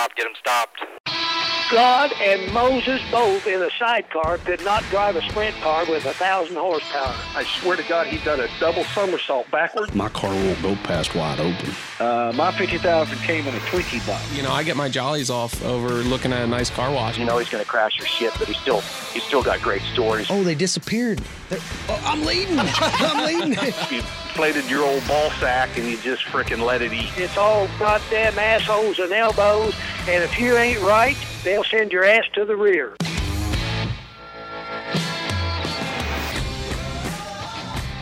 stopped. Get him stopped. God and Moses both in a sidecar could not drive a sprint car with a thousand horsepower. I swear to God, he done a double somersault backwards. My car won't go past wide open. Uh, my 50,000 came in a Twinkie box. You know, I get my jollies off over looking at a nice car wash. You know he's going to crash your shit, but he's still he's still got great stories. Oh, they disappeared. Oh, I'm leading. I'm leading. You inflated your old ball sack and you just frickin' let it eat. It's all goddamn assholes and elbows, and if you ain't right, they'll send your ass to the rear.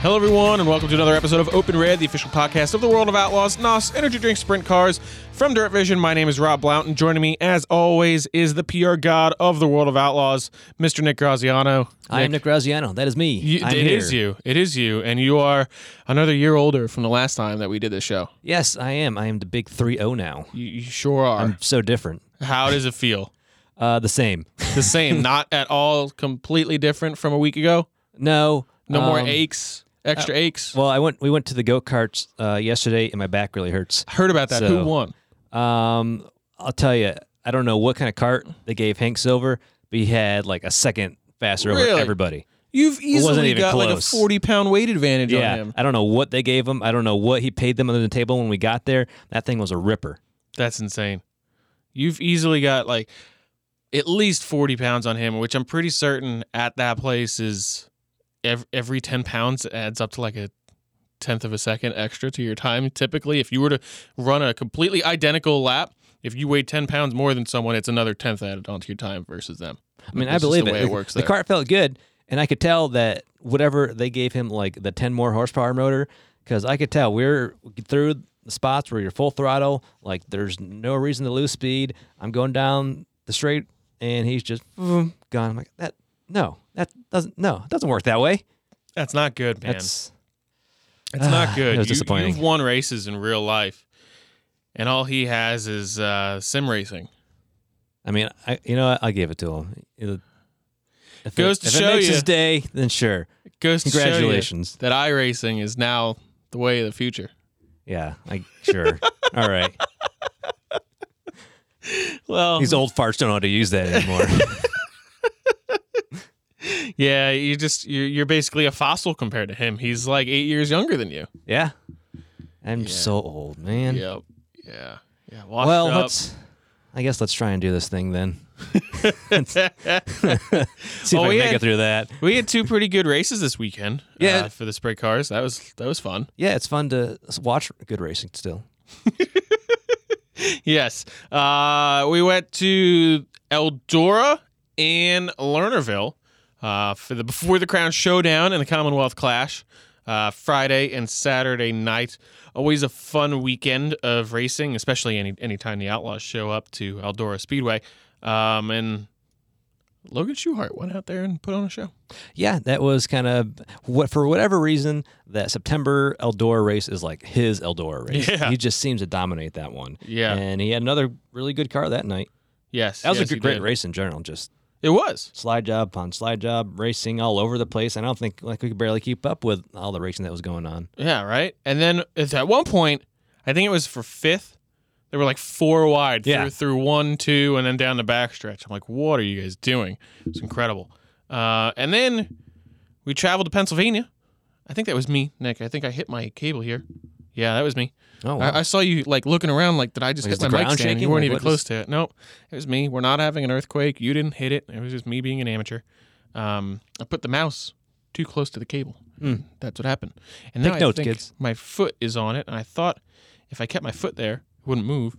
Hello, everyone, and welcome to another episode of Open Red, the official podcast of the World of Outlaws, NOS Energy Drink Sprint Cars. From Dirt Vision, my name is Rob Blount, and joining me, as always, is the PR god of the World of Outlaws, Mr. Nick Graziano. I am Nick Graziano. That is me. You, I'm it here. is you. It is you, and you are another year older from the last time that we did this show. Yes, I am. I am the big 3-0 now. You, you sure are. I'm so different. How does it feel? Uh, the same. The same, not at all completely different from a week ago. No. No more um, aches, extra aches. Well, I went. We went to the go karts uh, yesterday, and my back really hurts. Heard about that. Who won? Um, I'll tell you. I don't know what kind of cart they gave Hank Silver, but he had like a second faster over everybody. You've easily got like a forty pound weight advantage Yeah, on him. I don't know what they gave him. I don't know what he paid them under the table when we got there. That thing was a ripper. That's insane. You've easily got like at least 40 pounds on him, which I'm pretty certain at that place is every, every 10 pounds adds up to like a tenth of a second extra to your time. Typically, if you were to run a completely identical lap, if you weigh 10 pounds more than someone, it's another tenth added onto your time versus them. I mean, That's I believe the it. it works the cart felt good, and I could tell that whatever they gave him, like the ten more horsepower motor, because I could tell we're through the spots where you're full throttle. Like there's no reason to lose speed. I'm going down the straight, and he's just gone. I'm like that. No, that doesn't. No, it doesn't work that way. That's not good, man. That's It's not Ah, good. it was You- disappointing. You've won races in real life, and all he has is uh, sim racing. I mean, I you know? I gave it to him. It- If Goes it, to if show it makes you. his day, then sure. Goes to show you Congratulations. that iRacing is now the way of the future. Yeah, I sure. All right. Well, These old farts don't know how to use that anymore. yeah, you just you're, you're basically a fossil compared to him. He's like eight years younger than you. yeah. I'm Yeah. so old, man. Yep. Yeah. Yeah. Washed Well, up. let's. I guess let's try and do this thing then. See if Oh, I can we make had- it through that. we had two pretty good races this weekend. Yeah. uh, for the sprint cars. That was that was fun. Yeah, it's fun to watch good racing still. Yes. Uh, we went to Eldora and Lernerville uh, for the Before the Crown Showdown and the Commonwealth Clash. Uh, Friday and Saturday night. Always a fun weekend of racing, especially any anytime the Outlaws show up to Eldora Speedway. Um, and Logan Schuchart went out there and put on a show. Yeah, that was kind of what for whatever reason that September Eldora race is like his Eldora race. Yeah. He just seems to dominate that one. Yeah. and he had another really good car that night. Yes, That was yes, a good, great race in general. Just It was. slide job upon slide job, racing all over the place. And I don't think like we could barely keep up with all the racing that was going on. Yeah, right. And then at at one point, I think it was for fifth. They were like four wide Yeah. through, through one, two, and then down the backstretch. I'm like, what are you guys doing? It's incredible. Uh, and then we traveled to Pennsylvania. I think that was me, Nick. I think I hit my cable here. Yeah, that was me. Oh, wow. I, I saw you like looking around like, did I just Like, hit my the mic stand? You weren't Like, even close is- to it. No, it was me. We're not having an earthquake. You didn't hit it. It was just me being an amateur. Um, I put the mouse too close to the cable. That's what happened. And now. Take I notes, think kids. my foot is on it, and I thought if I kept my foot there, wouldn't move.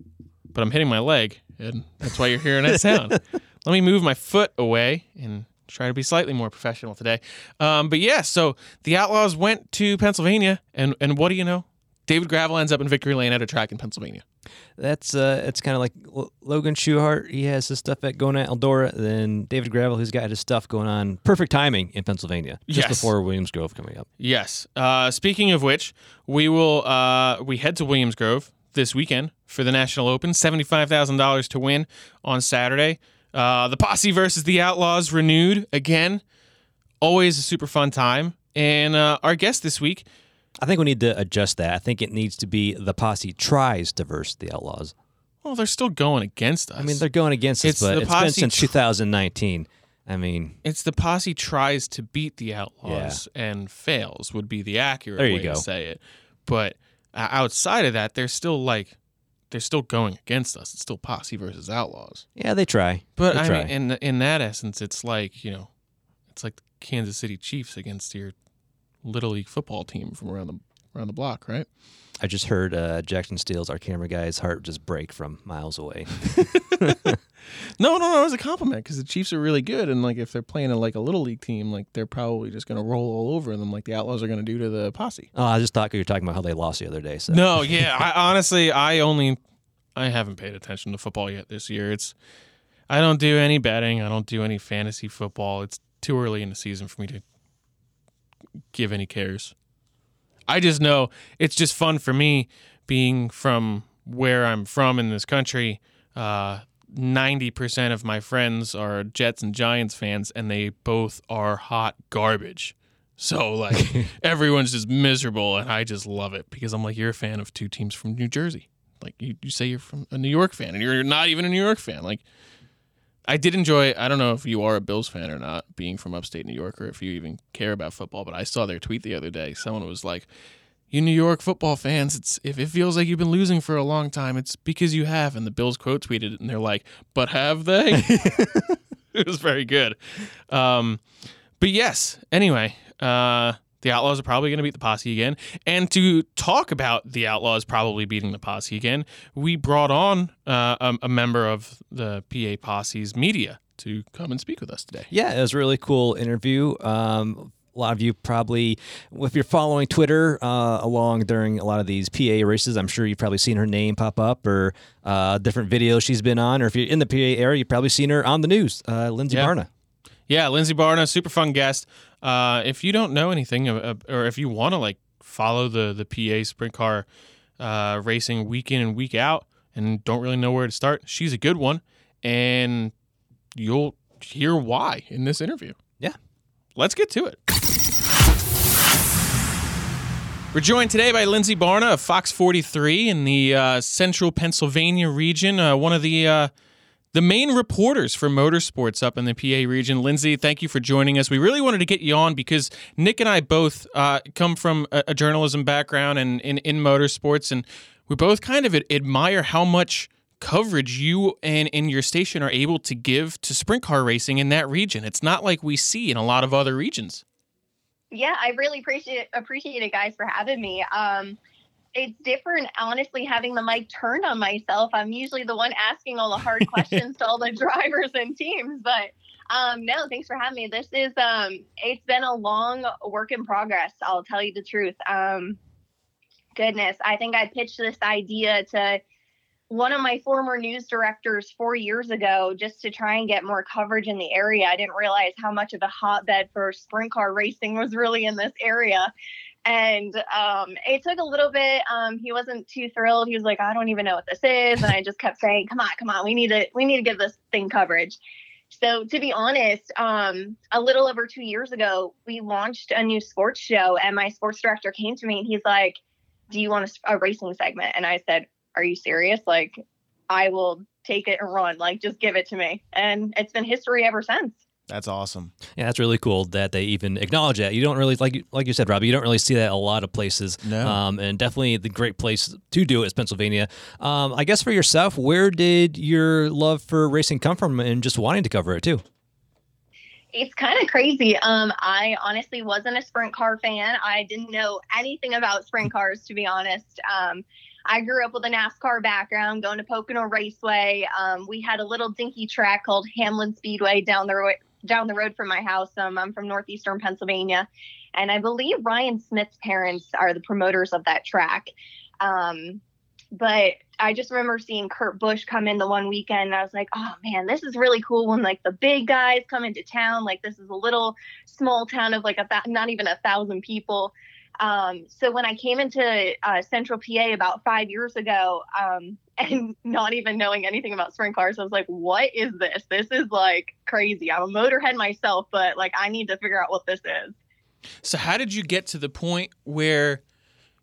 But I'm hitting my leg, and that's why you're hearing that sound. Let me move my foot away and try to be slightly more professional today. Um, but yeah, so the Outlaws went to Pennsylvania, and and what do you know? David Gravel ends up in victory lane at a track in Pennsylvania. That's uh, it's kind of like L- Logan Schuchart. He has his stuff at going at Eldora. Then David Gravel, who's got his stuff going on. Perfect timing in Pennsylvania, just Yes. before Williams Grove coming up. Yes. Uh, speaking of which, we will uh, we head to Williams Grove this weekend for the National Open. Seventy-five thousand dollars to win on Saturday. Uh, the Posse versus the Outlaws renewed again. Always a super fun time. And uh, our guest this week, I think we need to adjust that. I think it needs to be the posse tries to verse the Outlaws. Well, they're still going against us. I mean, they're going against It's us, but the it's been since 2019. I mean, it's the posse tries to beat the outlaws and fails would be the accurate way go. to say it. But uh, outside of that, they're still like they're still going against us. It's still posse versus outlaws. yeah, they try. But they I try. mean, in in that essence, it's like you know, it's like the Kansas City Chiefs against your little league football team from around the around the block, right? I just heard uh, Jackson Steele's, our camera guy's heart just break from miles away. No, no, no. It was a compliment because the Chiefs are really good, and like if they're playing a, like a little league team, like they're probably just gonna roll all over them, like the Outlaws are gonna do to the posse. oh, I just thought you were talking about how they lost the other day. So No, yeah. I honestly, I only, I haven't paid attention to football yet this year. It's, I don't do any betting. I don't do any fantasy football. It's too early in the season for me to give any cares. I just know it's just fun for me being from where I'm from in this country. Uh, 90% of my friends are Jets and Giants fans, and they both are hot garbage. So, like, everyone's just miserable, and I just love it because I'm like, you're a fan of two teams from New Jersey. Like, you, you say you're from a New York fan, and you're not even a New York fan. Like, I did enjoy, I don't know if you are a Bills fan or not, being from upstate New York, or if you even care about football, but I saw their tweet the other day. Someone was like, you New York football fans, it's if it feels like you've been losing for a long time, it's because you have. And the Bills quote tweeted it, and they're like, "But have they?" it was very good. Um, but yes, anyway, uh, the Outlaws are probably going to beat the Posse again. And to talk about the Outlaws probably beating the Posse again, we brought on uh, a, a member of the PA Posse's media to come and speak with us today. Yeah, it was a really cool interview. Um, a lot of you probably, if you're following Twitter uh, along during a lot of these PA races, I'm sure you've probably seen her name pop up or uh, different videos she's been on. Or if you're in the PA area, you've probably seen her on the news. Uh, Lindsay Yeah. Barna. Yeah, Lindsay Barna, super fun guest. Uh, if you don't know anything, of- or if you want to like follow the the PA sprint car uh, racing week in and week out, and don't really know where to start, she's a good one, and you'll hear why in this interview. Yeah. Let's get to it. We're joined today by Lindsay Barna of Fox 43 in the uh, central Pennsylvania region, uh, one of the uh, the main reporters for motorsports up in the PA region. Lindsay, thank you for joining us. We really wanted to get you on because Nick and I both uh, come from a, a journalism background and in, in motorsports, and we both kind of admire how much coverage you and, and your station are able to give to sprint car racing in that region. It's not like we see in a lot of other regions. Yeah, I really appreciate appreciate it, guys, for having me. Um, it's different, honestly, having the mic turned on myself. I'm usually the one asking all the hard questions to all the drivers and teams, but um, no, thanks for having me. This is um, it's been a long work in progress. I'll tell you the truth. Um, goodness, I think I pitched this idea to one of my former news directors four years ago just to try and get more coverage in the area. I didn't realize how much of a hotbed for sprint car racing was really in this area. And um, it took a little bit. Um, he wasn't too thrilled. He was like, "I don't even know what this is," and I just kept saying, "Come on, come on, we need to, we need to give this thing coverage." So, to be honest, um, a little over two years ago, we launched a new sports show, and my sports director came to me and he's like, "Do you want a, a racing segment?" And I said, "Are you serious? Like, I will take it and run. Like, just give it to me." And it's been history ever since. That's awesome. Yeah, that's really cool that they even acknowledge that. You don't really like like you said, Robbie. You don't really see that a lot of places. No. Um, and definitely the great place to do it is Pennsylvania. Um, I guess for yourself, where did your love for racing come from, and just wanting to cover it too? It's kind of crazy. Um, I honestly wasn't a sprint car fan. I didn't know anything about sprint cars, to be honest. Um, I grew up with a NASCAR background, going to Pocono Raceway. Um, we had a little dinky track called Hamlin Speedway down the road down the road from my house. Um, I'm from northeastern Pennsylvania, and I believe Ryan Smith's parents are the promoters of that track. Um, but I just remember seeing Kurt Busch come in the one weekend. And I was like, oh man, this is really cool when like the big guys come into town. Like this is a little small town of like a th- not even a thousand people. Um, so when I came into uh, Central PA about five years ago, um, and not even knowing anything about sprint cars, I was like, "What is this? This is like crazy." I'm a motorhead myself, but like I need to figure out what this is. So how did you get to the point where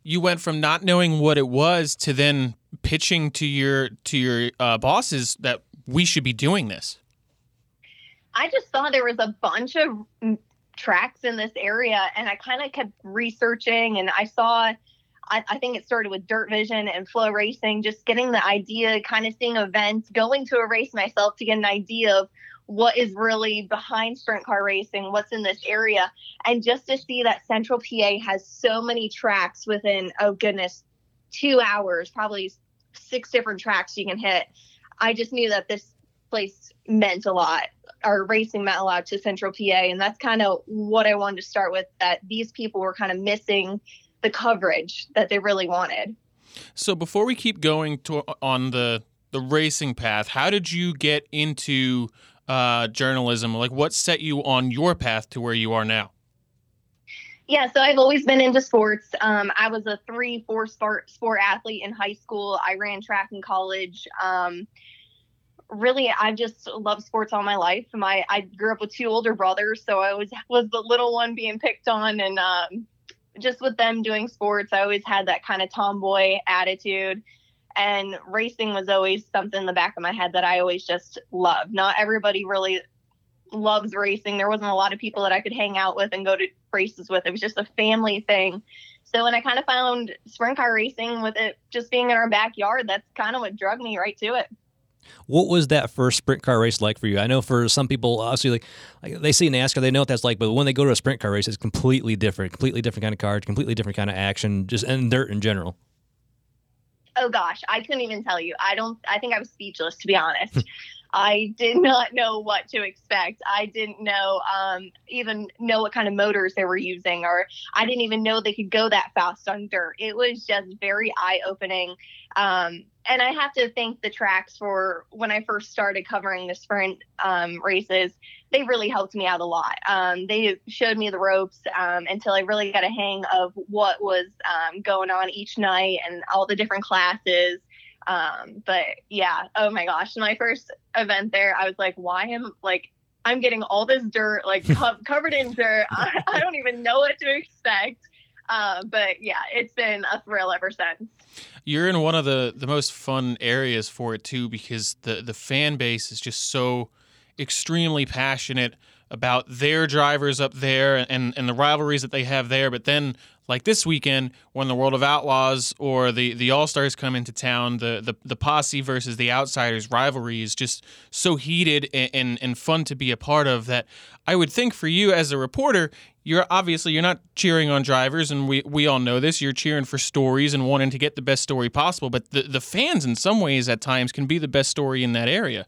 you went from not knowing what it was to then pitching to your to your uh, bosses that we should be doing this? I just saw there was a bunch of tracks in this area, and I kind of kept researching, and I saw. I, I think it started with Dirt Vision and FloRacing, just getting the idea, kind of seeing events, going to a race myself to get an idea of what is really behind sprint car racing, what's in this area. And just to see that Central PA has so many tracks within, oh goodness, two hours, probably six different tracks you can hit. I just knew that this place meant a lot. Our racing lot to Central PA. And that's kind of what I wanted to start with that these people were kind of missing the coverage that they really wanted. So before we keep going to, on the the racing path, how did you get into uh, journalism? Like, what set you on your path to where you are now? Yeah, so I've always been into sports. Um, I was a three, four sport sport athlete in high school. I ran track in college. Um, really, I've just loved sports all my life. My I grew up with two older brothers, so I was was the little one being picked on, and um, just with them doing sports, I always had that kind of tomboy attitude. And racing was always something in the back of my head that I always just loved. Not everybody really loves racing. There wasn't a lot of people that I could hang out with and go to races with. It was just a family thing. So when I kind of found sprint car racing with it just being in our backyard, that's kind of what drug me right to it. What was that first sprint car race like for you? I know for some people, obviously, like, they see NASCAR, they know what that's like, but when they go to a sprint car race, it's completely different, completely different kind of car, completely different kind of action, just and dirt in general. Oh gosh, I couldn't even tell you. I don't. I think I was speechless to be honest. I did not know what to expect. I didn't know um, even know what kind of motors they were using, or I didn't even know they could go that fast on dirt. It was just very eye opening. Um, and I have to thank the tracks for when I first started covering the sprint um, races. They really helped me out a lot. Um, they showed me the ropes um, until I really got a hang of what was um, going on each night and all the different classes. Um, but yeah, oh my gosh, my first event there, I was like, why am like I'm getting all this dirt, like co- covered in dirt. I, I, don't even know what to expect. Uh, but yeah, it's been a thrill ever since. You're in one of the the most fun areas for it too, because the the fan base is just so extremely passionate about their drivers up there and and the rivalries that they have there. But then like this weekend when the World of Outlaws or the the All Stars come into town, the, the the posse versus the outsiders rivalry is just so heated and, and, and fun to be a part of that I would think for you as a reporter, you're obviously you're not cheering on drivers and we, we all know this. You're cheering for stories and wanting to get the best story possible. But the, the fans in some ways at times can be the best story in that area.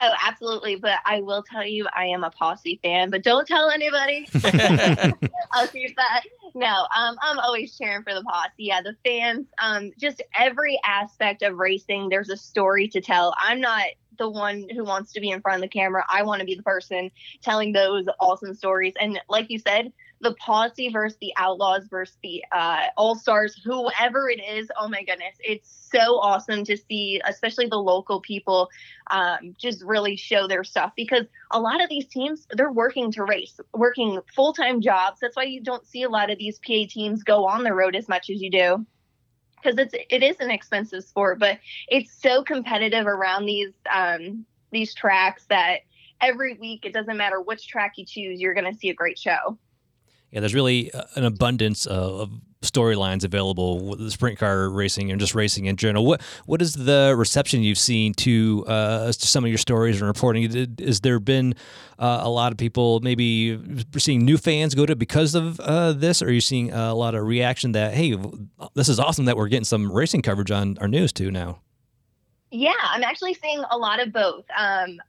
Oh, absolutely. But I will tell you, I am a posse fan, but don't tell anybody. I'll keep that. No, um, I'm always cheering for the posse. Yeah, the fans, um, just every aspect of racing, there's a story to tell. I'm not the one who wants to be in front of the camera. I want to be the person telling those awesome stories. And like you said, the posse versus the outlaws versus the uh, all stars, whoever it is. Oh my goodness, it's so awesome to see, especially the local people, um, just really show their stuff because a lot of these teams they're working to race, working full time jobs. That's why you don't see a lot of these PA teams go on the road as much as you do because it's it is an expensive sport, but it's so competitive around these um, these tracks that every week it doesn't matter which track you choose, you're going to see a great show yeah, there's really uh, an abundance of storylines available with the sprint car racing and just racing in general. What what is the reception you've seen to, uh, to some of your stories and reporting? Has there been uh, a lot of people maybe seeing new fans go to because of uh, this, or are you seeing a lot of reaction that hey, this is awesome that we're getting some racing coverage on our news too now? Yeah, I'm actually seeing a lot of both. Um,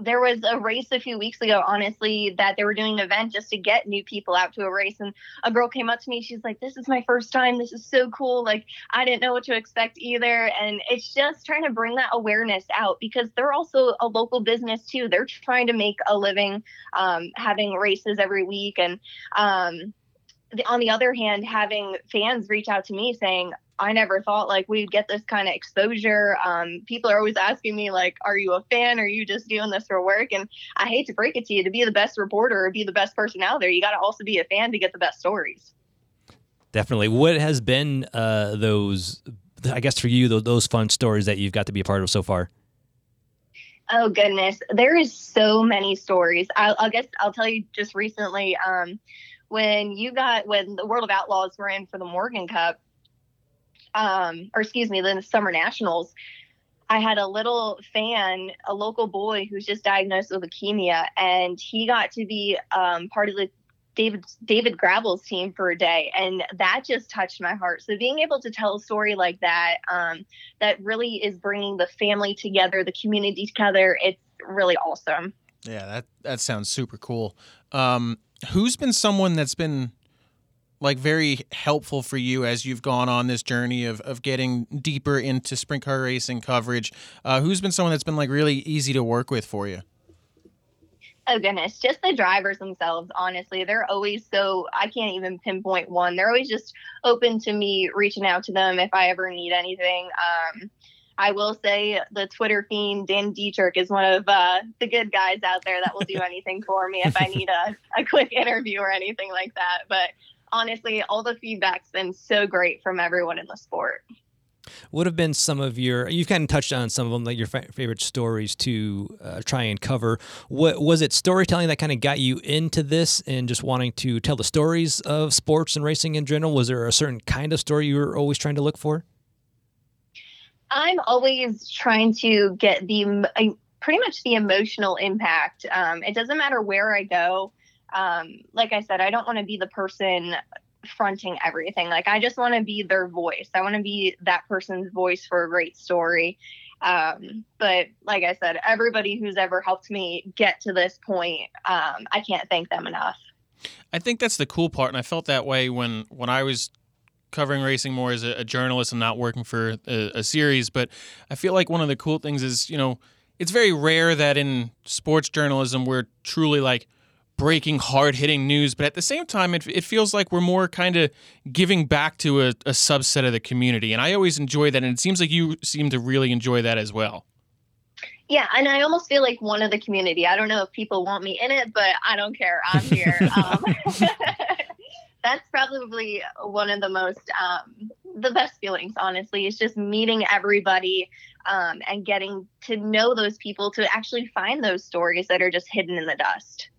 there was a race a few weeks ago, honestly, that they were doing an event just to get new people out to a race. And a girl came up to me. She's like, This is my first time. This is so cool. Like, I didn't know what to expect either. And it's just trying to bring that awareness out because they're also a local business too. They're trying to make a living um, having races every week. And, um, on the other hand, having fans reach out to me saying, I never thought like we'd get this kind of exposure. Um, people are always asking me like, "Are you a fan? Or are you just doing this for work?" And I hate to break it to you, to be the best reporter or be the best person out there, you got to also be a fan to get the best stories. Definitely. What has been uh, those? I guess for you, those, those fun stories that you've got to be a part of so far. Oh goodness, there is so many stories. I'll, I guess I'll tell you just recently. Um, when you got when the World of Outlaws were in for the Morgan Cup, um, or excuse me, the Summer Nationals, I had a little fan, a local boy who's just diagnosed with leukemia, and he got to be um, part of the David David Gravel's team for a day, and that just touched my heart. So being able to tell a story like that, um, that really is bringing the family together, the community together, it's really awesome. Yeah, that that sounds super cool. Um, who's been someone that's been like very helpful for you as you've gone on this journey of, of getting deeper into sprint car racing coverage? Uh, who's been someone that's been like really easy to work with for you? Oh goodness, just the drivers themselves, honestly. They're always so I can't even pinpoint one. They're always just open to me reaching out to them if I ever need anything. Um, I will say the Twitter fiend Dan Dietrich is one of uh, the good guys out there that will do anything for me if I need a, a quick interview or anything like that. But honestly, all the feedback's been so great from everyone in the sport. What have been some of your? You've kind of touched on some of them, like your fa- favorite stories to uh, try and cover. What was it? Storytelling that kind of got you into this, and just wanting to tell the stories of sports and racing in general. Was there a certain kind of story you were always trying to look for? I'm always trying to get the pretty much the emotional impact. Um, it doesn't matter where I go. Um, like I said, I don't want to be the person fronting everything. Like I just want to be their voice. I want to be that person's voice for a great story. Um, but like I said, everybody who's ever helped me get to this point, um, I can't thank them enough. I think that's the cool part, and I felt that way when when I was covering racing more as a, a journalist and not working for a, a series. But I feel like one of the cool things is, you know, it's very rare that in sports journalism we're truly like breaking hard hitting news but at the same time it, it feels like we're more kind of giving back to a, a, subset of the community and i always enjoy that and it seems like you seem to really enjoy that as well. Yeah and i almost feel like one of the community i don't know if people want me in it but i don't care i'm here um, that's probably one of the most um, the best feelings honestly is just meeting everybody um, and getting to know those people to actually find those stories that are just hidden in the dust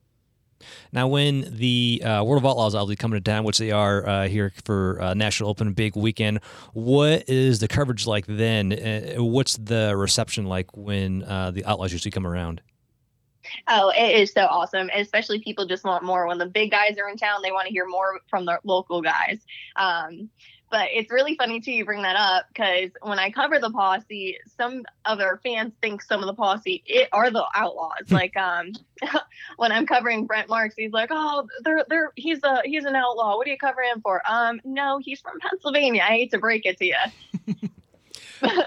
now, when the uh, World of Outlaws obviously coming to town, which they are uh, here for uh, National Open big weekend, what is the coverage like then? Uh, what's the reception like when uh, the Outlaws usually come around? Oh, it is so awesome. Especially people just want more. When the big guys are in town, they want to hear more from the local guys. Um, but it's really funny too you bring that up because when I cover the posse, some other fans think some of the posse it, are the outlaws. like um, when I'm covering Brent Marks, he's like, "Oh, they're they're he's a he's an outlaw. What do you cover him for?" Um, no, he's from Pennsylvania. I hate to break it to you.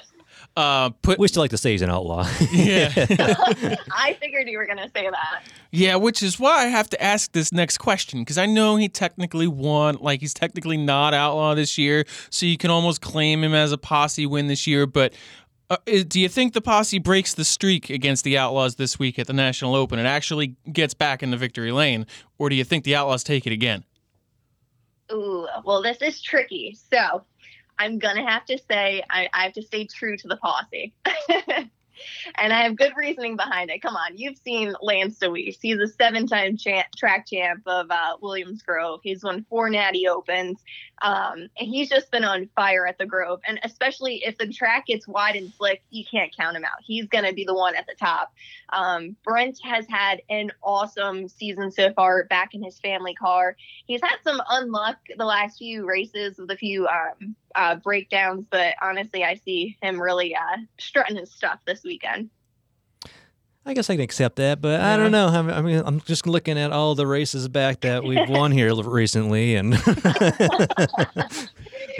Uh, put we still like to say he's an outlaw. yeah, I figured you were gonna say that. Yeah, which is why I have to ask this next question because I know he technically won, like he's technically not outlaw this year, so you can almost claim him as a posse win this year. But uh, do you think the posse breaks the streak against the Outlaws this week at the National Open and actually gets back in the victory lane, or do you think the Outlaws take it again? Ooh, well, this is tricky. So I'm gonna have to say I, I have to stay true to the posse. and I have good reasoning behind it. Come on, you've seen Lance Dewease. He's a seven-time cha- track champ of uh, Williams Grove. He's won four Natty Opens, um, and he's just been on fire at the Grove. And especially if the track gets wide and slick, you can't count him out. He's going to be the one at the top. Um, Brent has had an awesome season so far back in his family car. He's had some unluck the last few races with a few um, uh, breakdowns, but honestly, I see him really uh, strutting his stuff this weekend. I guess I can accept that, but I don't know. I mean, I'm just looking at all the races back that we've won here recently, and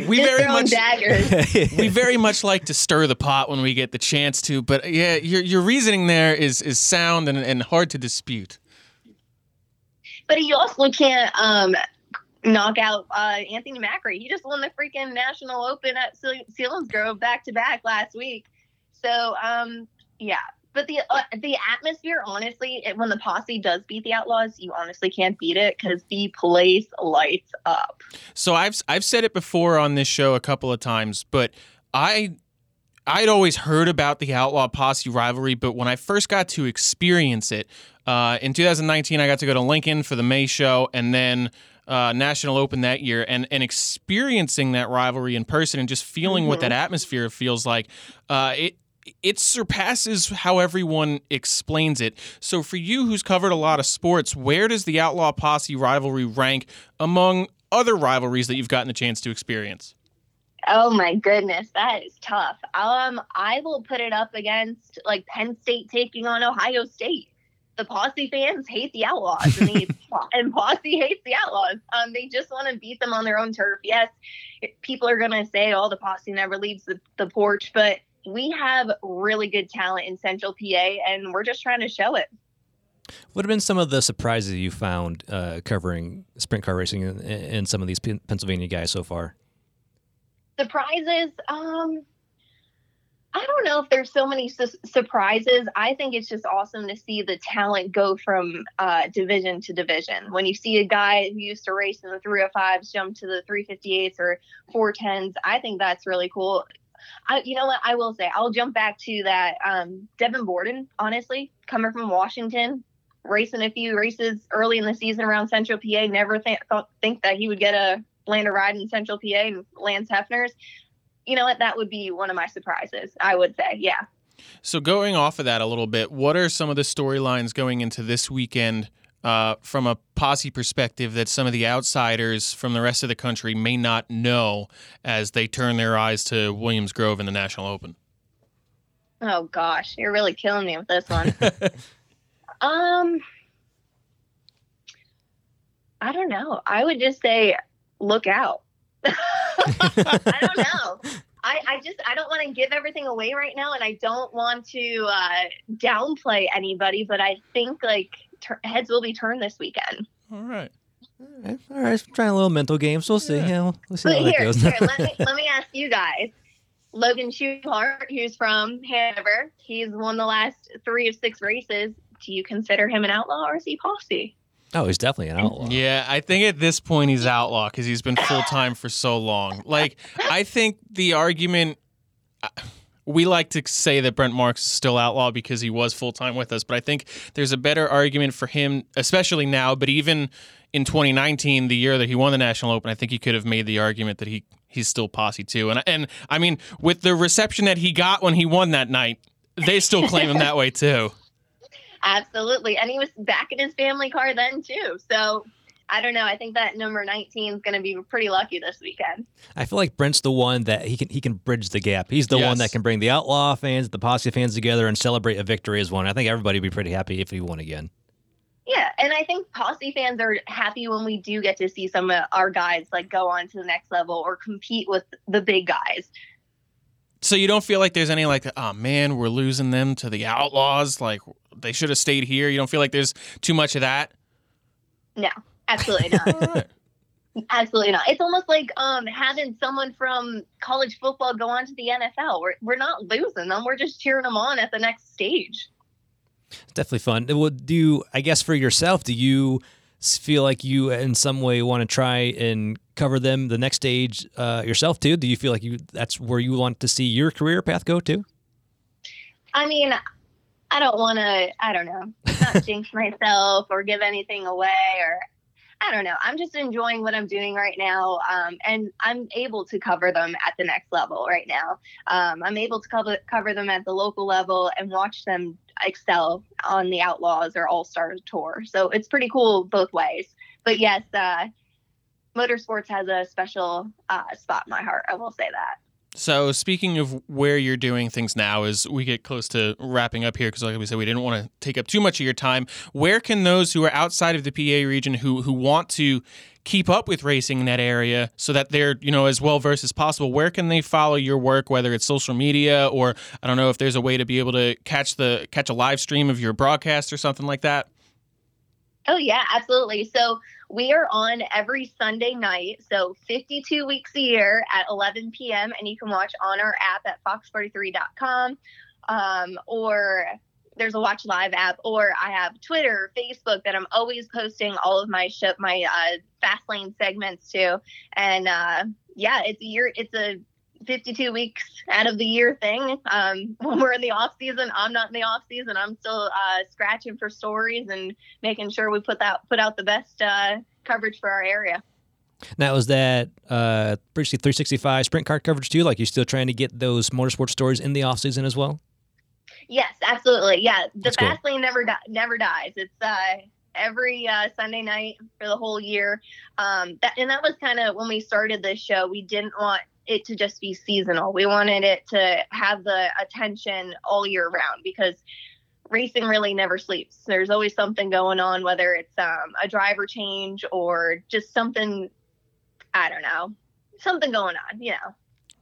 we very much we very much like to stir the pot when we get the chance to. But yeah, your your reasoning there is is sound and, and hard to dispute. But you also can't um, knock out uh, Anthony Macri. He just won the freaking National Open at Selinsgrove back to back last week. So um, yeah, But the uh, the atmosphere, honestly, it, when the posse does beat the Outlaws, you honestly can't beat it because the place lights up. So I've I've said it before on this show a couple of times, but I I'd always heard about the Outlaw Posse rivalry, but when I first got to experience it uh, in 2019, I got to go to Lincoln for the May show, and then. Uh, National Open that year and and experiencing that rivalry in person and just feeling what that atmosphere feels like, uh, it it surpasses how everyone explains it. So for you, who's covered a lot of sports, where does the Outlaw Posse rivalry rank among other rivalries that you've gotten the chance to experience? Oh my goodness, that is tough. Um, I will put it up against like Penn State taking on Ohio State. The Posse fans hate the Outlaws, and, the, and Posse hates the Outlaws. Um, they just want to beat them on their own turf. Yes, people are gonna say, "Oh, the Posse never leaves the, the porch," but we have really good talent in Central PA, and we're just trying to show it. What have been some of the surprises you found uh, covering sprint car racing and, in some of these Pen- Pennsylvania guys so far? Surprises, um, I don't know if there's so many su- surprises. I think it's just awesome to see the talent go from uh, division to division. When you see a guy who used to race in the 305s jump to the 358s or 410s, I think that's really cool. I, you know what? I will say I'll jump back to that. Um, Devin Borden, honestly, coming from Washington, racing a few races early in the season around Central PA, never th- thought think that he would get a land a ride in Central PA and Lance Hefner's you know what? That would be one of my surprises. I would say, yeah. So going off of that a little bit, what are some of the storylines going into this weekend uh, from a posse perspective that some of the outsiders from the rest of the country may not know as they turn their eyes to Williams Grove in the National Open? Oh gosh, you're really killing me with this one. um, I don't know. I would just say, look out. I don't know. I, I just I don't want to give everything away right now, and I don't want to uh, downplay anybody. But I think like ter- heads will be turned this weekend. All right. All right, all right. Trying a little mental games. We'll see. Yeah, we'll, we'll see But how that goes. here, let me let me ask you guys. Logan Schuchart, who's from Hanover, he's won the last three of six races. Do you consider him an outlaw or is he posse? Oh, he's definitely an outlaw. Yeah, I think at this point he's outlaw because he's been full time for so long. Like, I think the argument. uh, We like to say that Brent Marks is still outlaw because he was full time with us, but I think there's a better argument for him, especially now. But even in 2019, the year that he won the National Open, I think he could have made the argument that he he's still posse too. And and I mean, with the reception that he got when he won that night, they still claim him that way too. Absolutely. And he was back in his family car then too. So I don't know. I think that number 19 is going to be pretty lucky this weekend. I feel like Brent's the one that he can he can bridge the gap. He's the one that can bring the outlaw fans, the posse fans together, and celebrate a victory as one. I think everybody would be pretty happy if he won again. Yeah, and I think posse fans are happy when we do get to see some of our guys like go on to the next level or compete with the big guys. So you don't feel like there's any like, oh man, we're losing them to the Outlaws. Like they should have stayed here. You don't feel like there's too much of that. No, absolutely not. absolutely not. It's almost like um having someone from college football go on to the NFL. We're we're not losing them. We're just cheering them on at the next stage. It's definitely fun. Well, do you, I guess for yourself, do you feel like you in some way want to try and cover them the next stage uh, yourself too? Do you feel like you that's where you want to see your career path go to? I mean, I don't want to, I don't know, not jinx myself or give anything away or I don't know. I'm just enjoying what I'm doing right now. Um, and I'm able to cover them at the next level right now. Um, I'm able to cover, cover them at the local level and watch them excel on the Outlaws or All Star tour. So it's pretty cool both ways. But yes, uh, motorsports has a special uh, spot in my heart. I will say that. So speaking of where you're doing things now, as we get close to wrapping up here, because like we said, we didn't want to take up too much of your time. Where can those who are outside of the PA region who who want to keep up with racing in that area so that they're you know as well versed as possible where can they follow your work whether it's social media or i don't know if there's a way to be able to catch the catch a live stream of your broadcast or something like that Oh yeah, absolutely. So we are on every Sunday night, so 52 weeks a year at 11 p.m. and you can watch on our app at fox43.com um, or there's a Watch Live app, or I have Twitter, Facebook that I'm always posting all of my show, my uh, fast lane segments to. And uh, yeah, it's a year. It's a 52 weeks out of the year thing. Um, when we're in the off season, I'm not in the off season. I'm still uh, scratching for stories and making sure we put that put out the best uh, coverage for our area. Now, is that uh, basically 365 sprint car coverage too? Like, you're still trying to get those motorsport stories in the off season as well? Yes, absolutely. Yeah, the That's cool. fast lane never di- never dies. It's uh, every uh, Sunday night for the whole year. Um, that, and that was kind of when we started this show. We didn't want it to just be seasonal. We wanted it to have the attention all year round because racing really never sleeps. There's always something going on, whether it's um, a driver change or just something. I don't know, something going on. You know.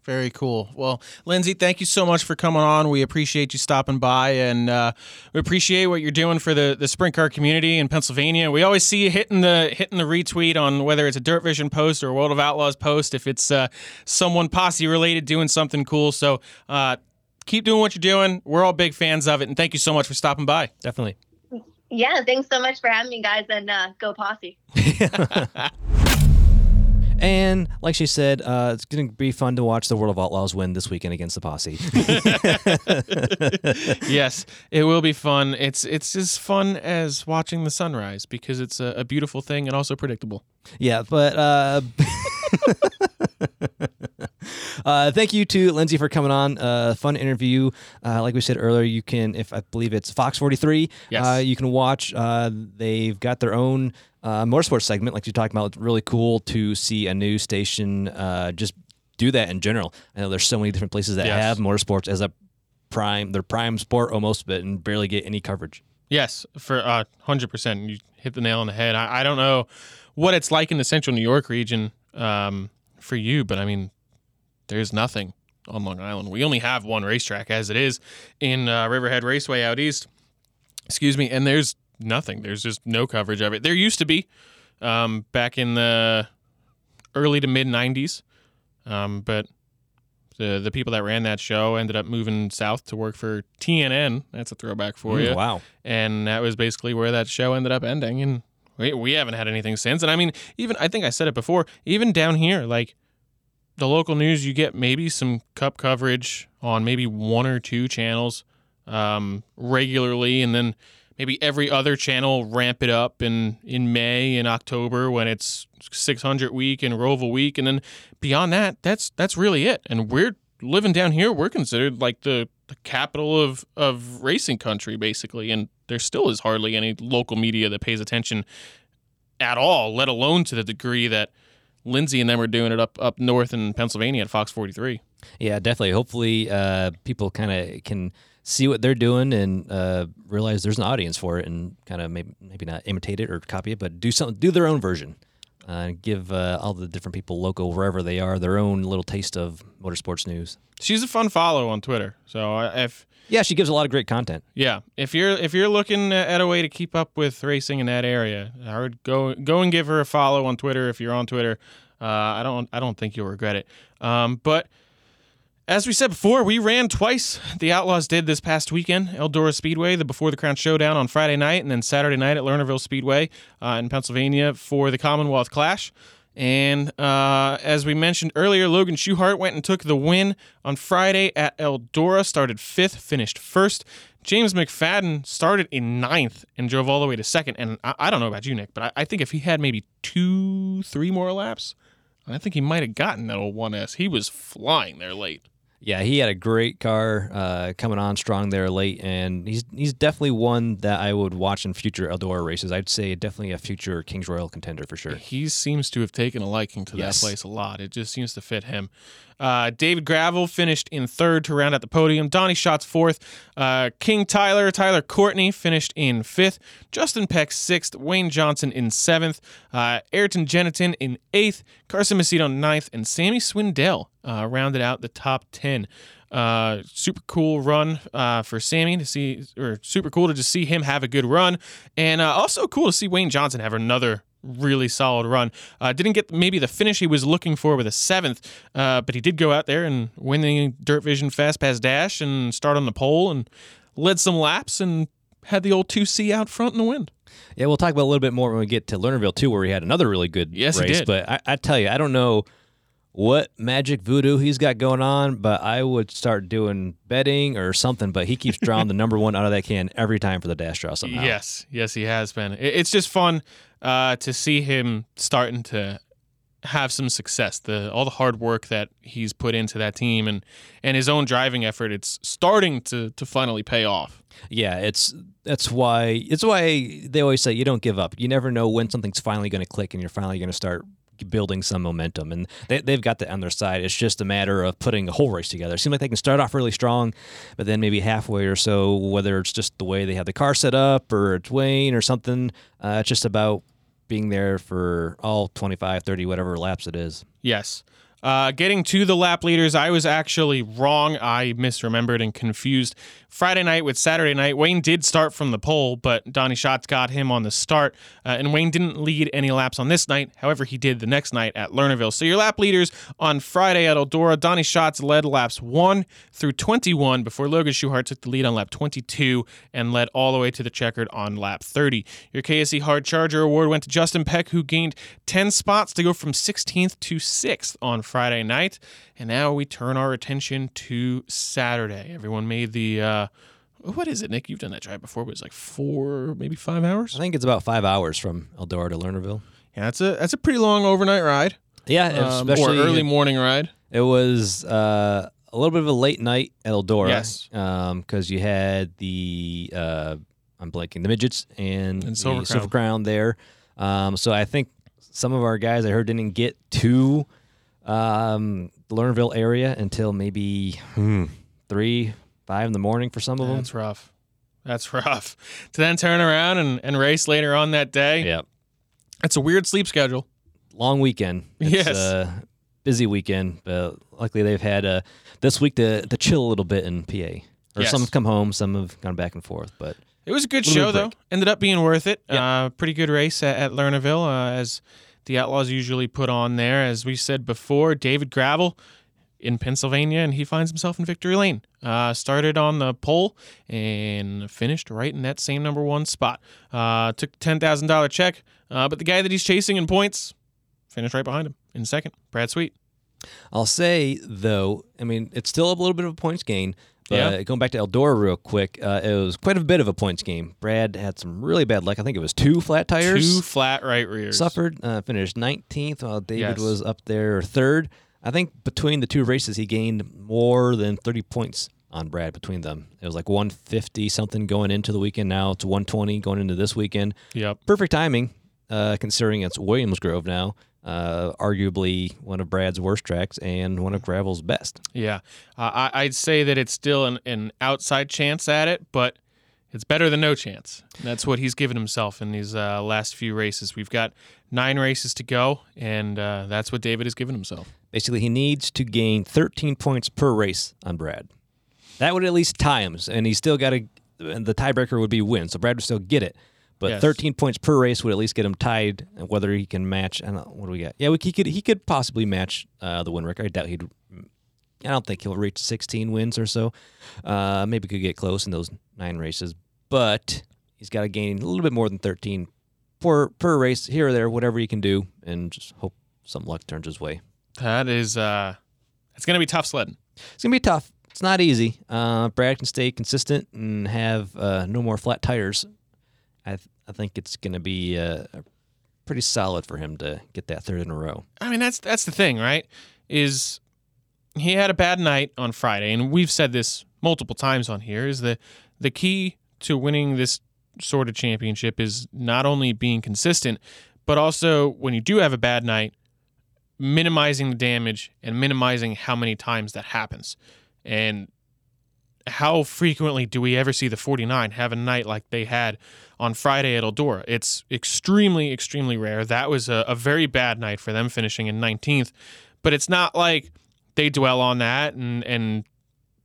Very cool. Well, Lindsay, thank you so much for coming on. We appreciate you stopping by, and uh, we appreciate what you're doing for the, the sprint car community in Pennsylvania. We always see you hitting the hitting the retweet on whether it's a Dirt Vision post or a World of Outlaws post if it's uh, someone posse related doing something cool. So uh, keep doing what you're doing. We're all big fans of it, and thank you so much for stopping by. Definitely. Yeah, thanks so much for having me, guys, and uh, go posse. And like she said, uh, it's going to be fun to watch the World of Outlaws win this weekend against the Posse. yes, it will be fun. It's it's as fun as watching the sunrise because it's a, a beautiful thing and also predictable. yeah, but uh, uh, thank you to Lindsay for coming on. Uh, fun interview. Uh, like we said earlier, you can, if I believe it's Fox 43, Yes. uh, you can watch. Uh, they've got their own uh, motorsports segment, like you're talking about. It's really cool to see a new station uh, just do that in general. I know there's so many different places that Yes. have motorsports as a prime, their prime sport almost, but and barely get any coverage. Yes, for uh, hundred percent. You hit the nail on the head. I, I don't know what it's like in the Central New York region um, for you, but I mean, there's nothing on Long Island. We only have one racetrack as it is in uh, Riverhead Raceway out east. Excuse me, and there's nothing. There's just no coverage of it. There used to be um, back in the early to mid '90s, um, but the the people that ran that show ended up moving south to work for TNN. That's a throwback for Mm, you Wow. and that was basically where that show ended up ending and we, we haven't had anything since and i mean even i think i said it before even down here like the local news you get maybe some cup coverage on maybe one or two channels um, regularly and then maybe every other channel ramp it up in in may and october when it's 600 week and roval week and then beyond that that's that's really it. And we're living down here we're considered like the the capital of of racing country basically and there still is hardly any local media that pays attention at all let alone to the degree that Lindsay and them are doing it up up north in Pennsylvania at Fox 43 Yeah, definitely. Hopefully, uh, people kind of can see what they're doing and uh, realize there's an audience for it, and kind of maybe maybe not imitate it or copy it, but do something, do their own version. Uh, give uh, all the different people local wherever they are their own little taste of motorsports news. she's a fun follow on Twitter so if Yeah, she gives a lot of great content. Yeah, if you're if you're looking at a way to keep up with racing in that area, I would go go and give her a follow on Twitter if you're on Twitter. Uh, I don't I don't think you'll regret it. Um, but as we said before, we ran twice. The Outlaws did this past weekend, Eldora Speedway, the Before the Crown Showdown on Friday night, and then Saturday night at Lernerville Speedway uh, in Pennsylvania for the Commonwealth Clash. And uh, as we mentioned earlier, Logan Schuchart went and took the win on Friday at Eldora, started fifth, finished first. James McFadden started in ninth and drove all the way to second. And I, I don't know about you, Nick, but I, I think if he had maybe two, three more laps, I think he might have gotten that old 1S. He was flying there late. Yeah, he had a great car uh, coming on strong there late, and he's he's definitely one that I would watch in future Eldora races. I'd say definitely a future Kings Royal contender for sure. He seems to have taken a liking to Yes. that place a lot. It just seems to fit him. Uh, David Gravel finished in third to round out the podium. Donny Schatz fourth. Uh, King Tyler, Tyler Courtney finished in fifth. Justin Peck sixth. Wayne Johnson in seventh. Uh, Ayrton Gennetten in eighth. Carson Macedo ninth. And Sammy Swindell uh, rounded out the top 10. Uh, super cool run uh, for Sammy to see, or super cool to just see him have a good run, and uh, also cool to see Wayne Johnson have another really solid run. Uh, didn't get maybe the finish he was looking for with a seventh, uh, but he did go out there and win the Dirt Vision Fast Pass Dash and start on the pole and led some laps and had the old 2C out front in the wind. Yeah, we'll talk about a little bit more when we get to Lernerville too, where he had another really good Yes, he race. did. But I, I tell you, I don't know what magic voodoo he's got going on, but I would start doing betting or something. But he keeps drawing the number one out of that can every time for the dash draw somehow. Yes, yes, he has been. It's just fun uh, to see him starting to have some success. The all the hard work that he's put into that team and and his own driving effort. It's starting to to finally pay off. Yeah, it's that's why it's why they always say you don't give up. You never know when something's finally going to click and you're finally going to start building some momentum. And they, they've got that on their side. It's just a matter of putting a whole race together. It seems like they can start off really strong, but then maybe halfway or so, whether it's just the way they have the car set up or it's Wayne or something, uh, it's just about being there for all 25, 30, whatever laps it is. Yes. Uh, getting to the lap leaders, I was actually wrong. I misremembered and confused. Friday night with Saturday night, Wayne did start from the pole, but Donny Schatz got him on the start, uh, and Wayne didn't lead any laps on this night. However, he did the next night at Lernerville. So your lap leaders on Friday at Eldora, Donny Schatz led laps 1 through 21 before Logan Schuchart took the lead on lap 22 and led all the way to the checkered on lap 30. Your KSE Hard Charger Award went to Justin Peck, who gained 10 spots to go from 16th to 6th on Friday night. And now we turn our attention to Saturday. Everyone made the. Uh, what is it, Nick? You've done that drive before. It was like four, maybe five hours. I think it's about five hours from Eldora to Lernerville. Yeah, that's a that's a pretty long overnight ride, Yeah, um, or early morning ride. It was uh, a little bit of a late night at Eldora. Yes. Because you had the, uh, I'm blanking, the Midgets and, And the Silver Silver Crown. Crown there. Um, so I think some of our guys I heard didn't get to um, Lernerville area until maybe hmm, three, five in the morning for some of them. That's rough. That's rough. To then turn around and, and race later on that day. Yeah. It's a weird sleep schedule. Long weekend. It's Yes. a busy weekend, but luckily they've had uh, this week to, to chill a little bit in PA. Or Yes. some have come home, some have gone back and forth, but It was a good show, though. Ended up being worth it. Uh, pretty good race at, at Lernerville, uh, as the Outlaws usually put on there. As we said before, David Gravel in Pennsylvania, and he finds himself in victory lane. Uh, started on the pole and finished right in that same number one spot. Uh, took ten thousand dollar check, uh, but the guy that he's chasing in points finished right behind him in second. Brad Sweet. I'll say though, I mean, it's still a little bit of a points gain. But Yeah. going back to Eldora real quick, uh, it was quite a bit of a points game. Brad had some really bad luck. I think it was two flat tires. Two flat right rears. suffered, uh, finished 19th, while David Yes. was up there third. I think between the two races, he gained more than 30 points on Brad between them. It was like 150 something going into the weekend. Now it's 120 going into this weekend. Yep. Perfect timing, uh, considering it's Williams Grove now. Uh, arguably one of Brad's worst tracks and one of Gravel's best. Yeah, uh, I, I'd say that it's still an, an outside chance at it, but it's better than no chance. That's what he's given himself in these uh, last few races. We've got nine races to go, and uh, that's what David has given himself. Basically, he needs to gain 13 points per race on Brad. That would at least tie him, and he's still got to. And the tiebreaker would be win, so Brad would still get it. But Yes. 13 points per race would at least get him tied. Whether he can match, I don't know, what do we got? Yeah, we, he could. He could possibly match uh, the win record. I doubt he'd. I don't think he'll reach 16 wins or so. Uh, maybe could get close in those nine races, but he's got to gain a little bit more than 13 per per race here or there, whatever he can do, and just hope some luck turns his way. That is, uh, it's going to be tough sledding. It's gonna be tough. It's not easy. Uh, Brad can stay consistent and have uh, no more flat tires. I th- I think it's gonna be uh, pretty solid for him to get that third in a row. I mean, that's that's the thing, right? Is he had a bad night on Friday, and we've said this multiple times on here. Is the the key to winning this sort of championship is not only being consistent, but also when you do have a bad night, minimizing the damage and minimizing how many times that happens. And how frequently do we ever see the 49 have a night like they had on Friday at Eldora? It's extremely, extremely rare. That was a, a very bad night for them finishing in 19th, but it's not like they dwell on that and, and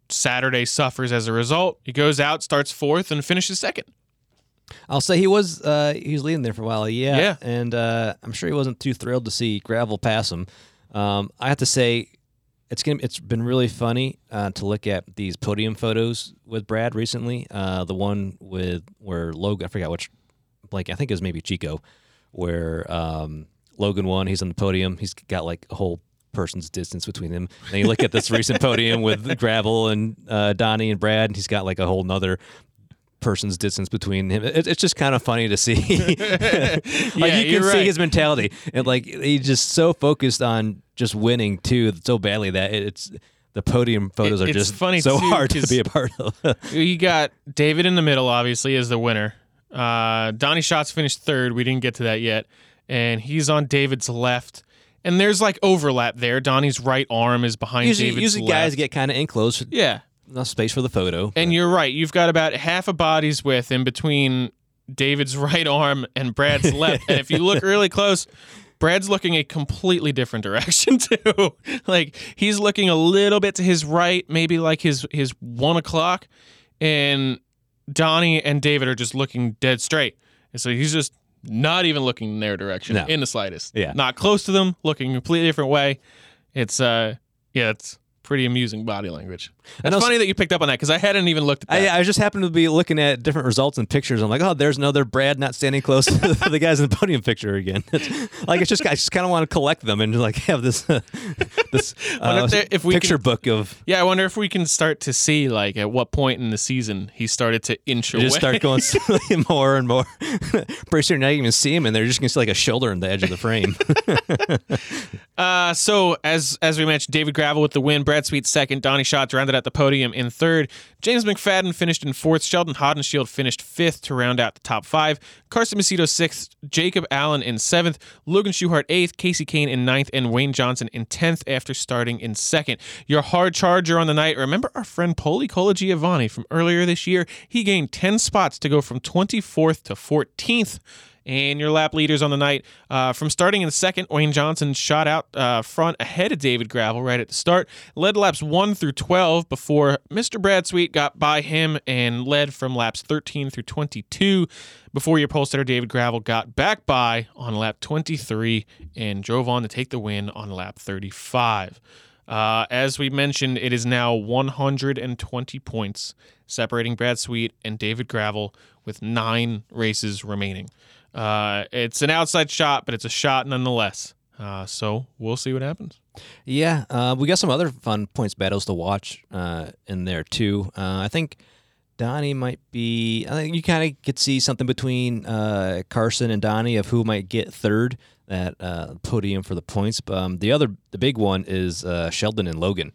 Saturday suffers as a result. He goes out, starts fourth, and finishes second. I'll say he was uh, he was leading there for a while. Yeah, Yeah. and uh, I'm sure he wasn't too thrilled to see Gravel pass him. Um, I have to say, it's gonna it's been really funny uh, to look at these podium photos with Brad recently. Uh, the one with where Logan, I forgot which, like I think it was maybe Chico, where um, Logan won. He's on the podium. He's got like a whole person's distance between him. Then you look at this recent podium with Gravel and uh, Donny and Brad. And he's got like a whole nother person's distance between him. It, it's just kind of funny to see. like Yeah, you can see right. his mentality, and like he's just so focused on just winning too, so badly that it's the podium photos It- are just funny, so too, hard to be a part of. You got David in the middle, obviously, as the winner. Uh, Donny Schatz finished third. We didn't get to that yet. And he's on David's left. And there's like overlap there. Donny's right arm is behind usually, David's usually left. guys get kind of in close, Yeah. Enough space for the photo. And you're right. You've got about half a body's width in between David's right arm and Brad's left. and if you look really close, Brad's looking a completely different direction too. like he's looking a little bit to his right, maybe like his his one o'clock, and Donny and David are just looking dead straight. And so he's just not even looking in their direction No. in the slightest. Yeah. Not close to them, looking a completely different way. It's uh yeah, it's pretty amusing body language. And It's funny that you picked up on that because I hadn't even looked at that. I, I just happened to be looking at different results and pictures. I'm like, oh, there's another Brad not standing close to the guys in the podium picture again. It's, like it's just I just kind of want to collect them and like have this this uh, if there- if we picture can- book of Yeah, I wonder if we can start to see like at what point in the season he started to inch away. just start going more and more. Pretty soon, now you even see him, and they're just gonna see like a shoulder in the edge of the frame. Uh, so as as we mentioned, David Gravel with the win, Brad Sweet second, Donny Schatz rounded out the podium in third. James McFadden finished in fourth. Sheldon Haudenschild finished fifth to round out the top five. Carson Macedo sixth, Jacob Allen in seventh, Logan Schuchart eighth, Kasey Kahne in ninth, and Wayne Johnson in tenth after starting in second. Your hard charger on the night. Remember our friend Poli Giovanni from earlier this year? He gained ten spots to go from twenty fourth to fourteenth. And your lap leaders on the night, uh, from starting in second, Wayne Johnson shot out uh, front ahead of David Gravel right at the start. Led laps 1 through 12 before Mr. Brad Sweet got by him and led from laps 13 through 22 before your pole sitter David Gravel got back by on lap 23 and drove on to take the win on lap 35. Uh, as we mentioned, it is now 120 points separating Brad Sweet and David Gravel with nine races remaining. Uh, it's an outside shot, but it's a shot nonetheless. Uh, so we'll see what happens. Yeah, uh, we got some other fun points battles to watch uh, in there too. Uh, I think Donny might be. I think you kind of could see something between uh, Carson and Donny of who might get third at uh, podium for the points. But, um, the other, the big one is uh, Sheldon and Logan.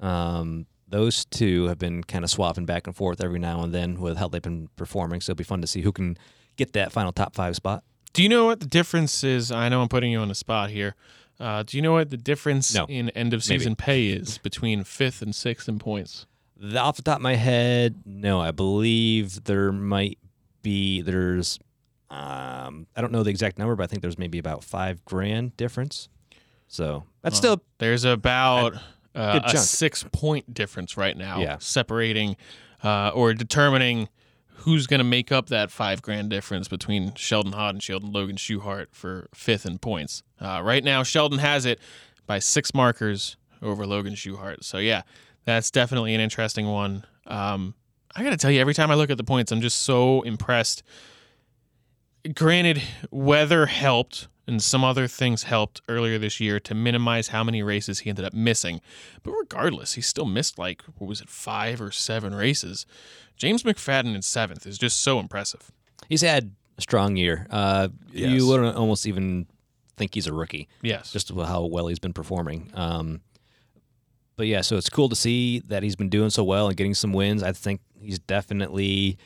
Um, those two have been kind of swapping back and forth every now and then with how they've been performing. So it'll be fun to see who can get that final top five spot. Do you know what the difference is? I know I'm putting you on the spot here. Uh, do you know what the difference No. in end of season pay is between fifth and sixth in points? The, off the top of my head, no. I believe there might be there's um I don't know the exact number, but I think there's maybe about five grand difference. So that's still There's about uh, a six point difference right now, Yeah. separating uh, or determining who's going to make up that five grand difference between Sheldon Haudenschild and Logan Schuchart for fifth in points. Uh, right now, Sheldon has it by six markers over Logan Schuchart. So, yeah, that's definitely an interesting one. Um, I got to tell you, every time I look at the points, I'm just so impressed. Granted, weather helped and some other things helped earlier this year to minimize how many races he ended up missing. But regardless, he still missed like, what was it, five or seven races. James McFadden in seventh is just so impressive. he's had a strong year. Uh Yes. you wouldn't almost even think he's a rookie. Yes. just how well he's been performing. Um, but yeah, so it's cool to see that he's been doing so well and getting some wins. I think he's definitely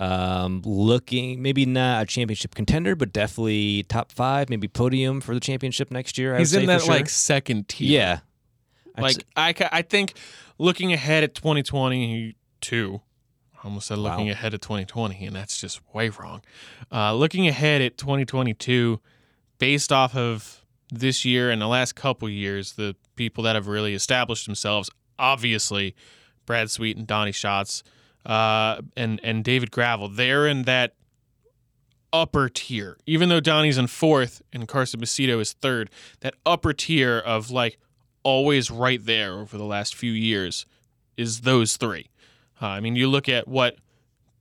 um, looking, maybe not a championship contender, but definitely top five, maybe podium for the championship next year. I He's would in say that sure. like second tier. yeah, Like I, I think looking ahead at 2022, I almost said looking Wow. ahead at 2020, and that's just way wrong. Uh, looking ahead at 2022, based off of this year and the last couple years, the people that have really established themselves, obviously, Brad Sweet and Donny Schatz, uh, and and David Gravel, they're in that upper tier. Even though Donny's in fourth and Carson Macedo is third, that upper tier of like always right there over the last few years is those three. Uh, I mean, you look at what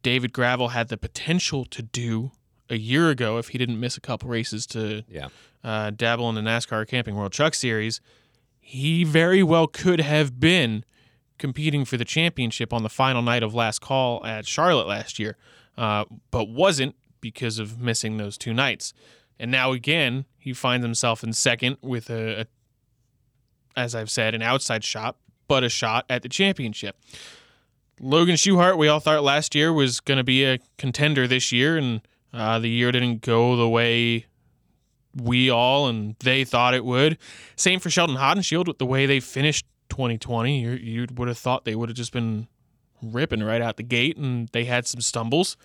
David Gravel had the potential to do a year ago if he didn't miss a couple races to Yeah. uh, dabble in the NASCAR Camping World Truck Series. He very well could have been competing for the championship on the final night of last call at Charlotte last year, uh, but wasn't because of missing those two nights. And now again, he finds himself in second with a, a as I've said, an outside shot, but a shot at the championship. Logan Schuchart, we all thought last year was going to be a contender this year, and uh, the year didn't go the way we all and they thought it would. Same for Sheldon Haudenschild with the way they finished 2020. You, you would have thought they would have just been ripping right out the gate, and they had some stumbles.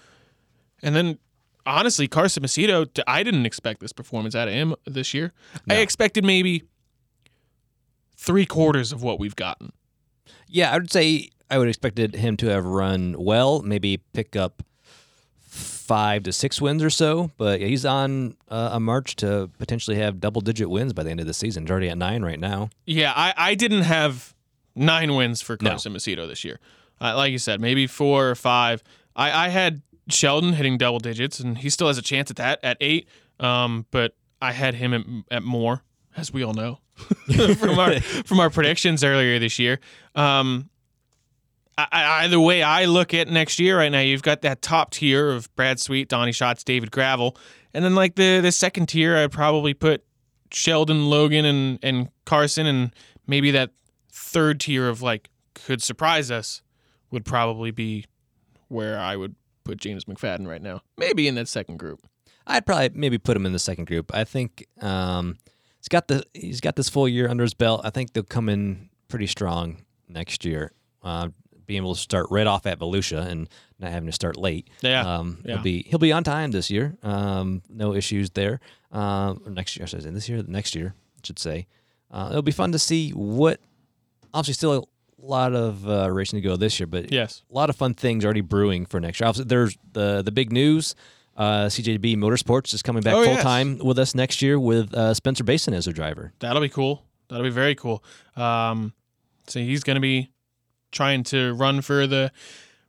And then, honestly, Carson Macedo, I didn't expect this performance out of him this year. I expected maybe three quarters of what we've gotten. Yeah, I would say I would expected him to have run well, maybe pick up five to six wins or so. But yeah, he's on uh, a march to potentially have double digit wins by the end of the season. He's already at nine right now. Yeah, I, I didn't have nine wins for No. Carson Macedo this year. Uh, like you said, maybe four or five. I, I had Sheldon hitting double digits, and he still has a chance at that at eight. Um, but I had him at, at more, as we all know from our from our predictions earlier this year. Um, I, the way I look at next year right now, you've got that top tier of Brad Sweet, Donny Schatz, David Gravel, and then like the the second tier, I'd probably put Sheldon, Logan, and and Carson, and maybe that third tier of like could surprise us would probably be where I would put James McFadden right now. Maybe in that second group. I'd probably maybe put him in the second group. I think um, he's got the he's got this full year under his belt. I think they'll come in pretty strong next year. Uh, being able to start right off at Volusia and not having to start late. Yeah, um, yeah. he'll be he'll be on time this year. Um, no issues there. Um, next year, I should say this year, next year, I should say. Uh, it'll be fun to see what. Obviously, still a lot of uh, racing to go this year, but Yes. a lot of fun things already brewing for next year. Obviously, there's the the big news. Uh, CJB Motorsports is coming back Oh, yes. full time with us next year with uh, Spencer Bayston as their driver. That'll be cool. That'll be very cool. Um, so he's going to be trying to run for the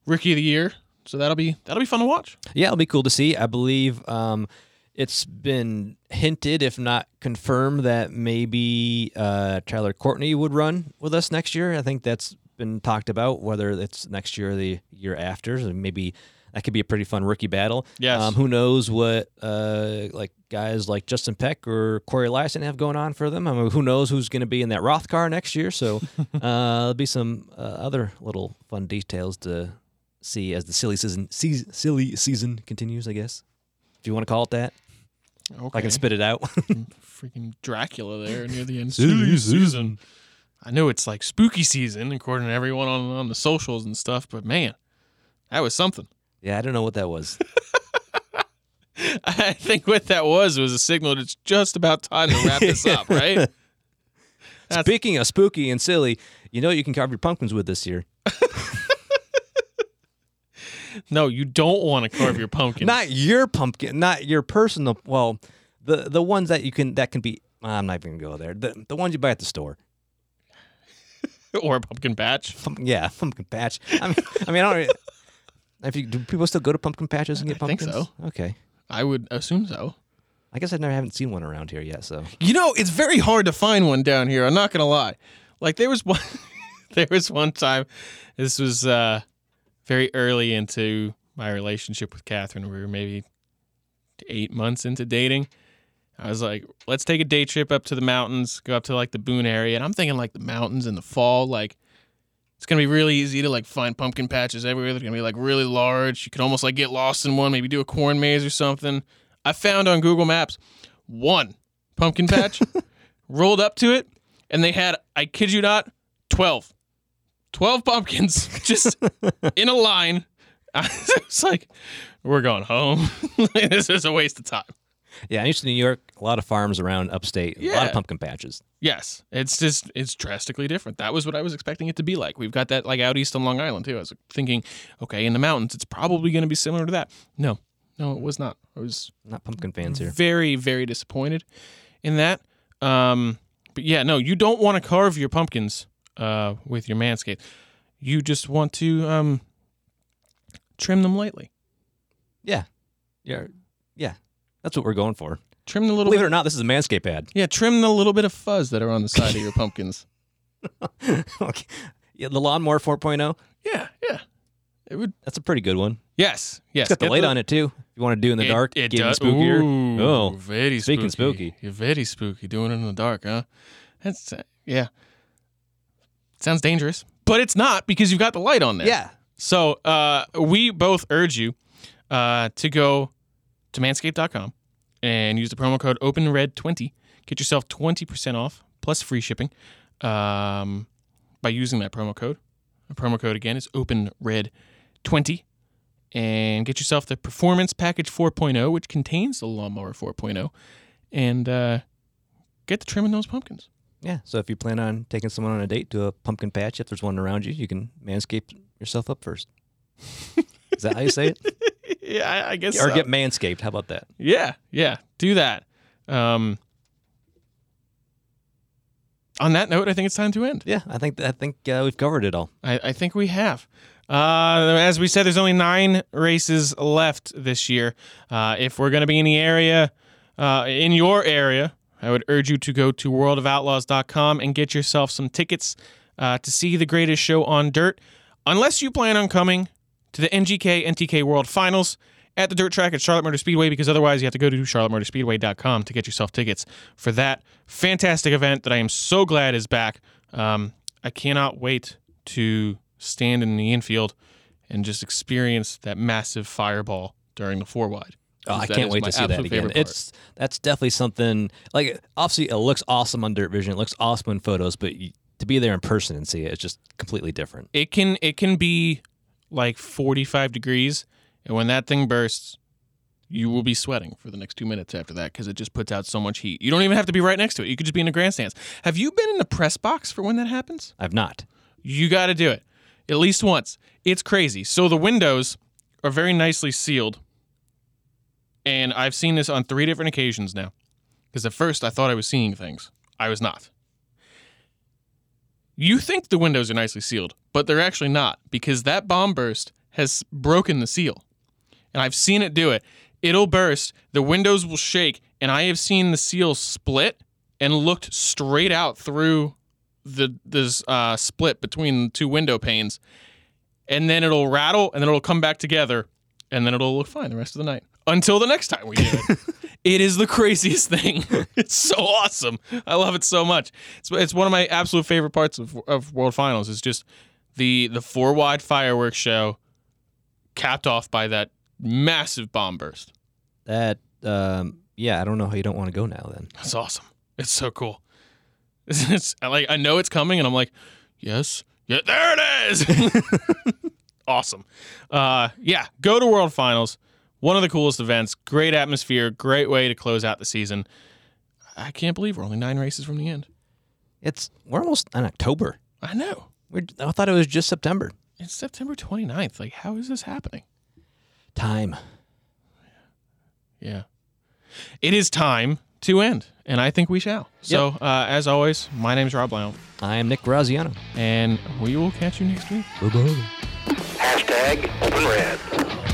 rookie of the year. So that'll be that'll be fun to watch. Yeah, it'll be cool to see. I believe um, it's been hinted, if not confirmed, that maybe uh, Tyler Courtney would run with us next year. I think that's been talked about, whether it's next year or the year after. Maybe that could be a pretty fun rookie battle. Yes. Um, who knows what uh, like guys like Justin Peck or Cory Eliason have going on for them? I mean, who knows who's going to be in that Roth car next year? So uh, there'll be some uh, other little fun details to see as the silly season se- silly season continues. I guess if you want to call it that. Okay. I can spit it out. Freaking Dracula there near the end. Silly season. I know it's like spooky season, according to everyone on, on the socials and stuff, but man, that was something. Yeah, I don't know what that was. I think what that was was a signal that it's just about time to wrap this up, right? That's- Speaking of spooky and silly, you know what you can carve your pumpkins with this year. No, you don't want to carve your pumpkin. Not your pumpkin, not your personal. Well, the the ones that you can that can be. I'm not even gonna go there. The the ones you buy at the store. or a pumpkin patch. Yeah, pumpkin patch. I mean, I mean, I don't. If you, do people still go to pumpkin patches and get I think pumpkins? so. Okay. I would assume so. I guess I never haven't seen one around here yet. So You know, it's very hard to find one down here. I'm not gonna lie. Like there was one, there was one time. This was uh, very early into my relationship with Catherine. We were maybe eight months into dating. I was like, let's take a day trip up to the mountains, go up to like the Boone area, and I'm thinking like the mountains in the fall, like. It's gonna be really easy to like find pumpkin patches everywhere. They're gonna be like really large. You could almost like get lost in one, maybe do a corn maze or something. I found on Google Maps one pumpkin patch, rolled up to it, and they had, I kid you not, 12. 12 pumpkins just in a line. It's like, we're going home. this is a waste of time. Yeah, I'm used to New York. A lot of farms around upstate. A lot of pumpkin patches. Yes, it's just, it's drastically different. That was what I was expecting it to be like. We've got that like out east on Long Island too. I was thinking, okay, in the mountains, it's probably going to be similar to that. No, no, it was not. I was Not pumpkin fans here. very very disappointed in that um But yeah, no, you don't want to carve your pumpkins uh, with your Manscaped. You just want to um, trim them lightly. Yeah, yeah, yeah. That's what we're going for. Trim the little Believe it bit, or not, this is a Manscaped ad. yeah, trim the little bit of fuzz that are on the side of your pumpkins. okay. Yeah, the lawnmower 4.0. Yeah, yeah. It would. That's a pretty good one. Yes, yes. It's got the light on it too. If you want to do in the It- dark, It, does. spookier. Ooh, oh, very speaking spooky. spooky. You're very spooky doing it in the dark, huh? That's uh, yeah. Sounds dangerous, but it's not because you've got the light on there. yeah. So uh, we both urge you uh, to go to manscaped.com and use the promo code OpenRed20. Get yourself 20% off plus free shipping um, by using that promo code. The promo code again is OpenRed20. And get yourself the Performance Package 4.0, which contains the Lawnmower 4.0, and uh, get to trimming those pumpkins. Yeah. So if you plan on taking someone on a date to a pumpkin patch, if there's one around you, you can manscape yourself up first. is that how you say it? yeah, I, I guess or so. get manscaped. How about that? Yeah, yeah, do that. Um, on that note, I think it's time to end. Yeah, I think I think uh, we've covered it all. I, I think we have. Uh, as we said, there's only nine races left this year. Uh, if we're going to be in the area, uh, in your area, I would urge you to go to worldofoutlaws.com and get yourself some tickets uh, to see the greatest show on dirt. Unless you plan on coming to the NGK NTK World Finals at the dirt track at Charlotte Motor Speedway, because otherwise you have to go to charlottemotorspeedway.com to get yourself tickets for that fantastic event that I am so glad is back. Um, I cannot wait to stand in the infield and just experience that massive fireball during the four wide. Oh, I can't wait to see that again. It's that's definitely something like obviously it looks awesome on Dirt Vision. It looks awesome in photos, but you, to be there in person and see it, it's just completely different. it can it can be like 45 degrees and when that thing bursts you will be sweating for the next two minutes after that because it just puts out so much heat. You don't even have to be right next to it. You could just be in the grandstands have you been in the press box for when that happens? I've not. you got to do it at least once. It's crazy. So the windows are very nicely sealed and i've seen this on three different occasions now. Because at first i thought i was seeing things. I was not you think the windows are nicely sealed, but they're actually not because that bomb burst has broken the seal. And I've seen it do it. It'll burst, the windows will shake, and I have seen the seal split and looked straight out through the this uh, split between the two window panes. And then it'll rattle and then it'll come back together and then it'll look fine the rest of the night. Until the next time we do it. it is the craziest thing. it's so awesome. I love it so much. It's, it's one of my absolute favorite parts of, of World Finals is just the the four wide fireworks show capped off by that massive bomb burst. That um, yeah, I don't know how you don't want to go now. Then That's awesome. It's so cool. It's, it's like I know it's coming, and I'm like, yes, yeah, there it is. awesome. Uh, yeah, go to World Finals. One of the coolest events. Great atmosphere. Great way to close out the season. I can't believe we're only nine races from the end. it's we're almost in October. I know. We're, I thought it was just September. It's September 29th. Like, how is this happening? Time. Yeah. It is time to end, and I think we shall. So, uh, as always, my name's Rob Blount, I am Nick Graziano. and we will catch you next week. Bye bye. Hashtag Open Red.